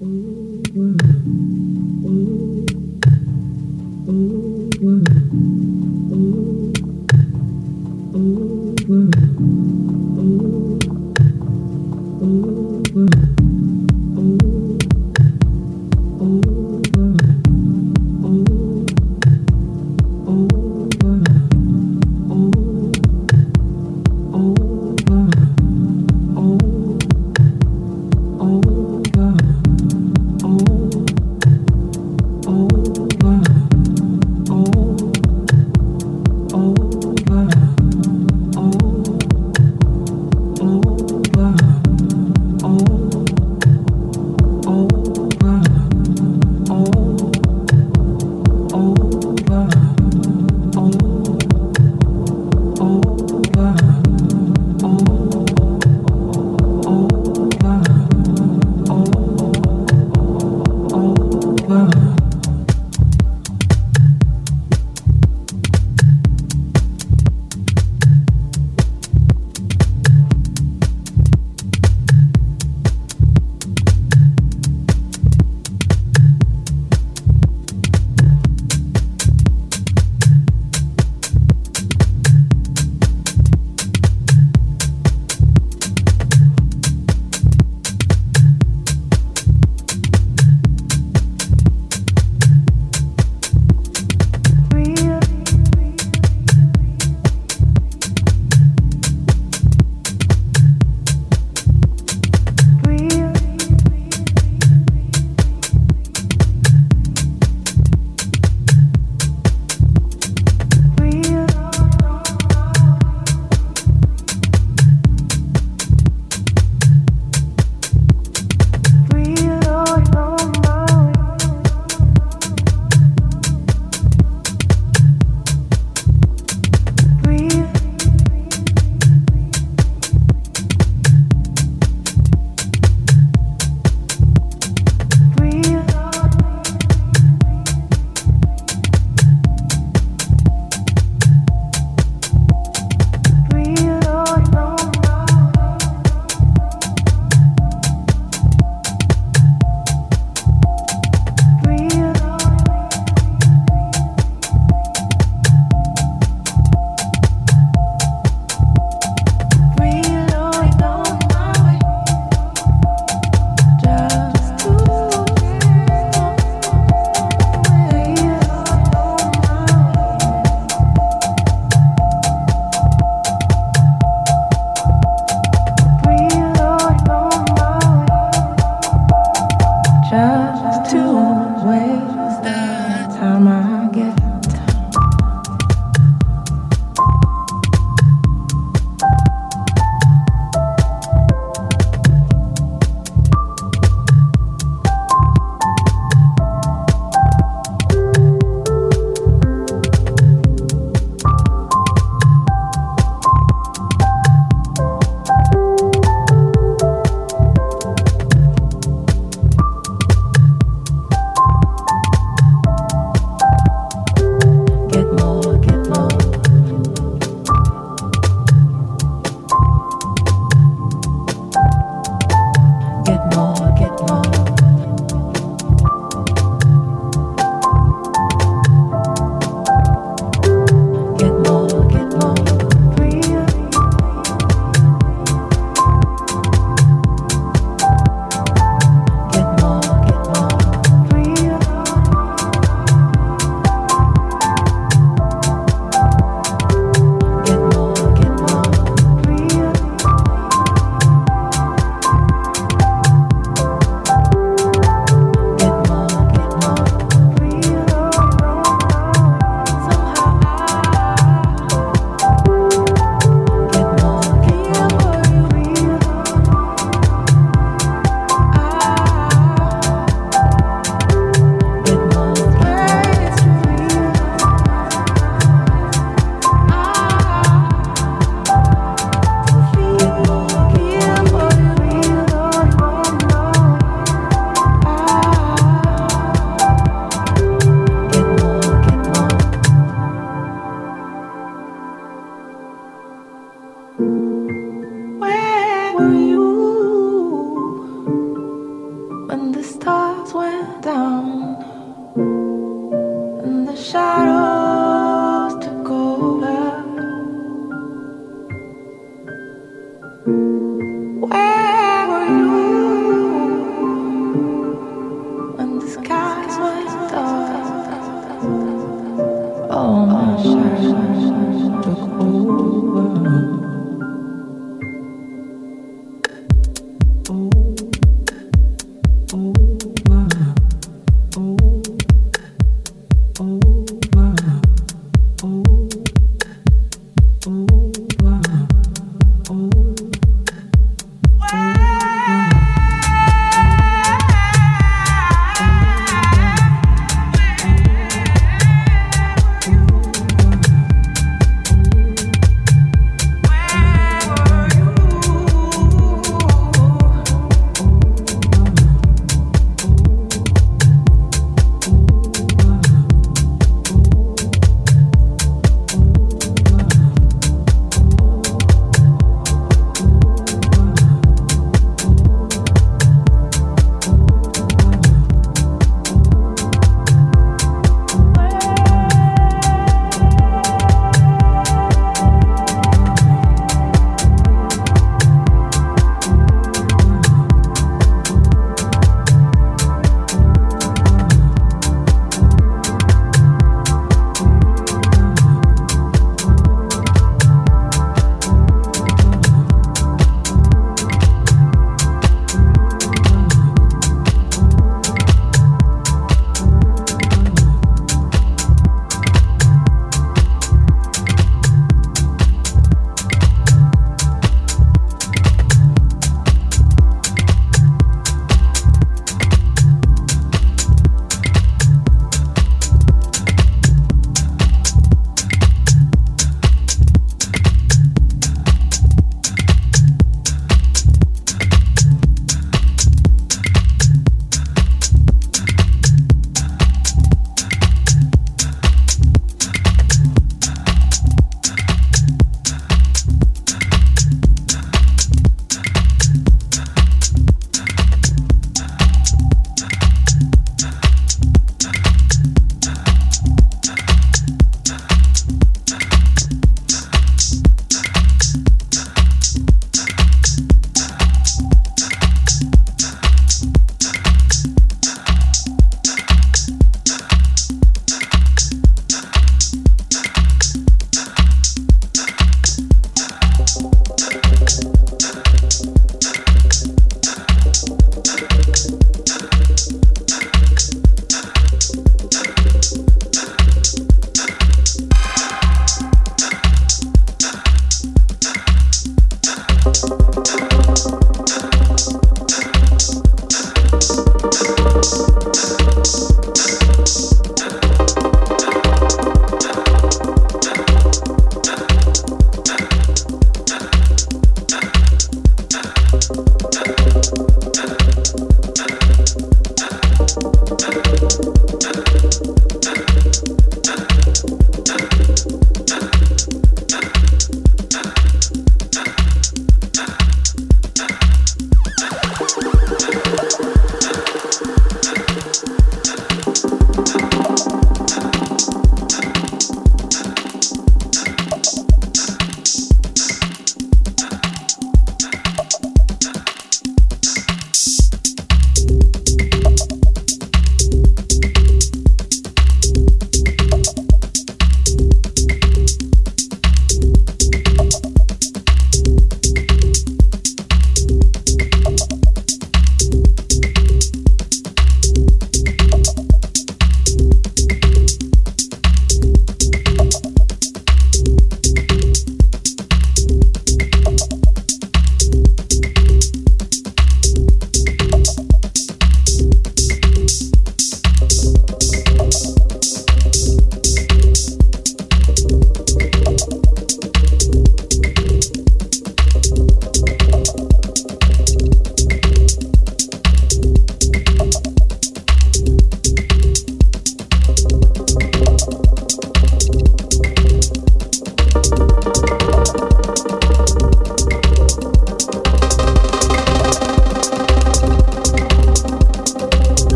Oh.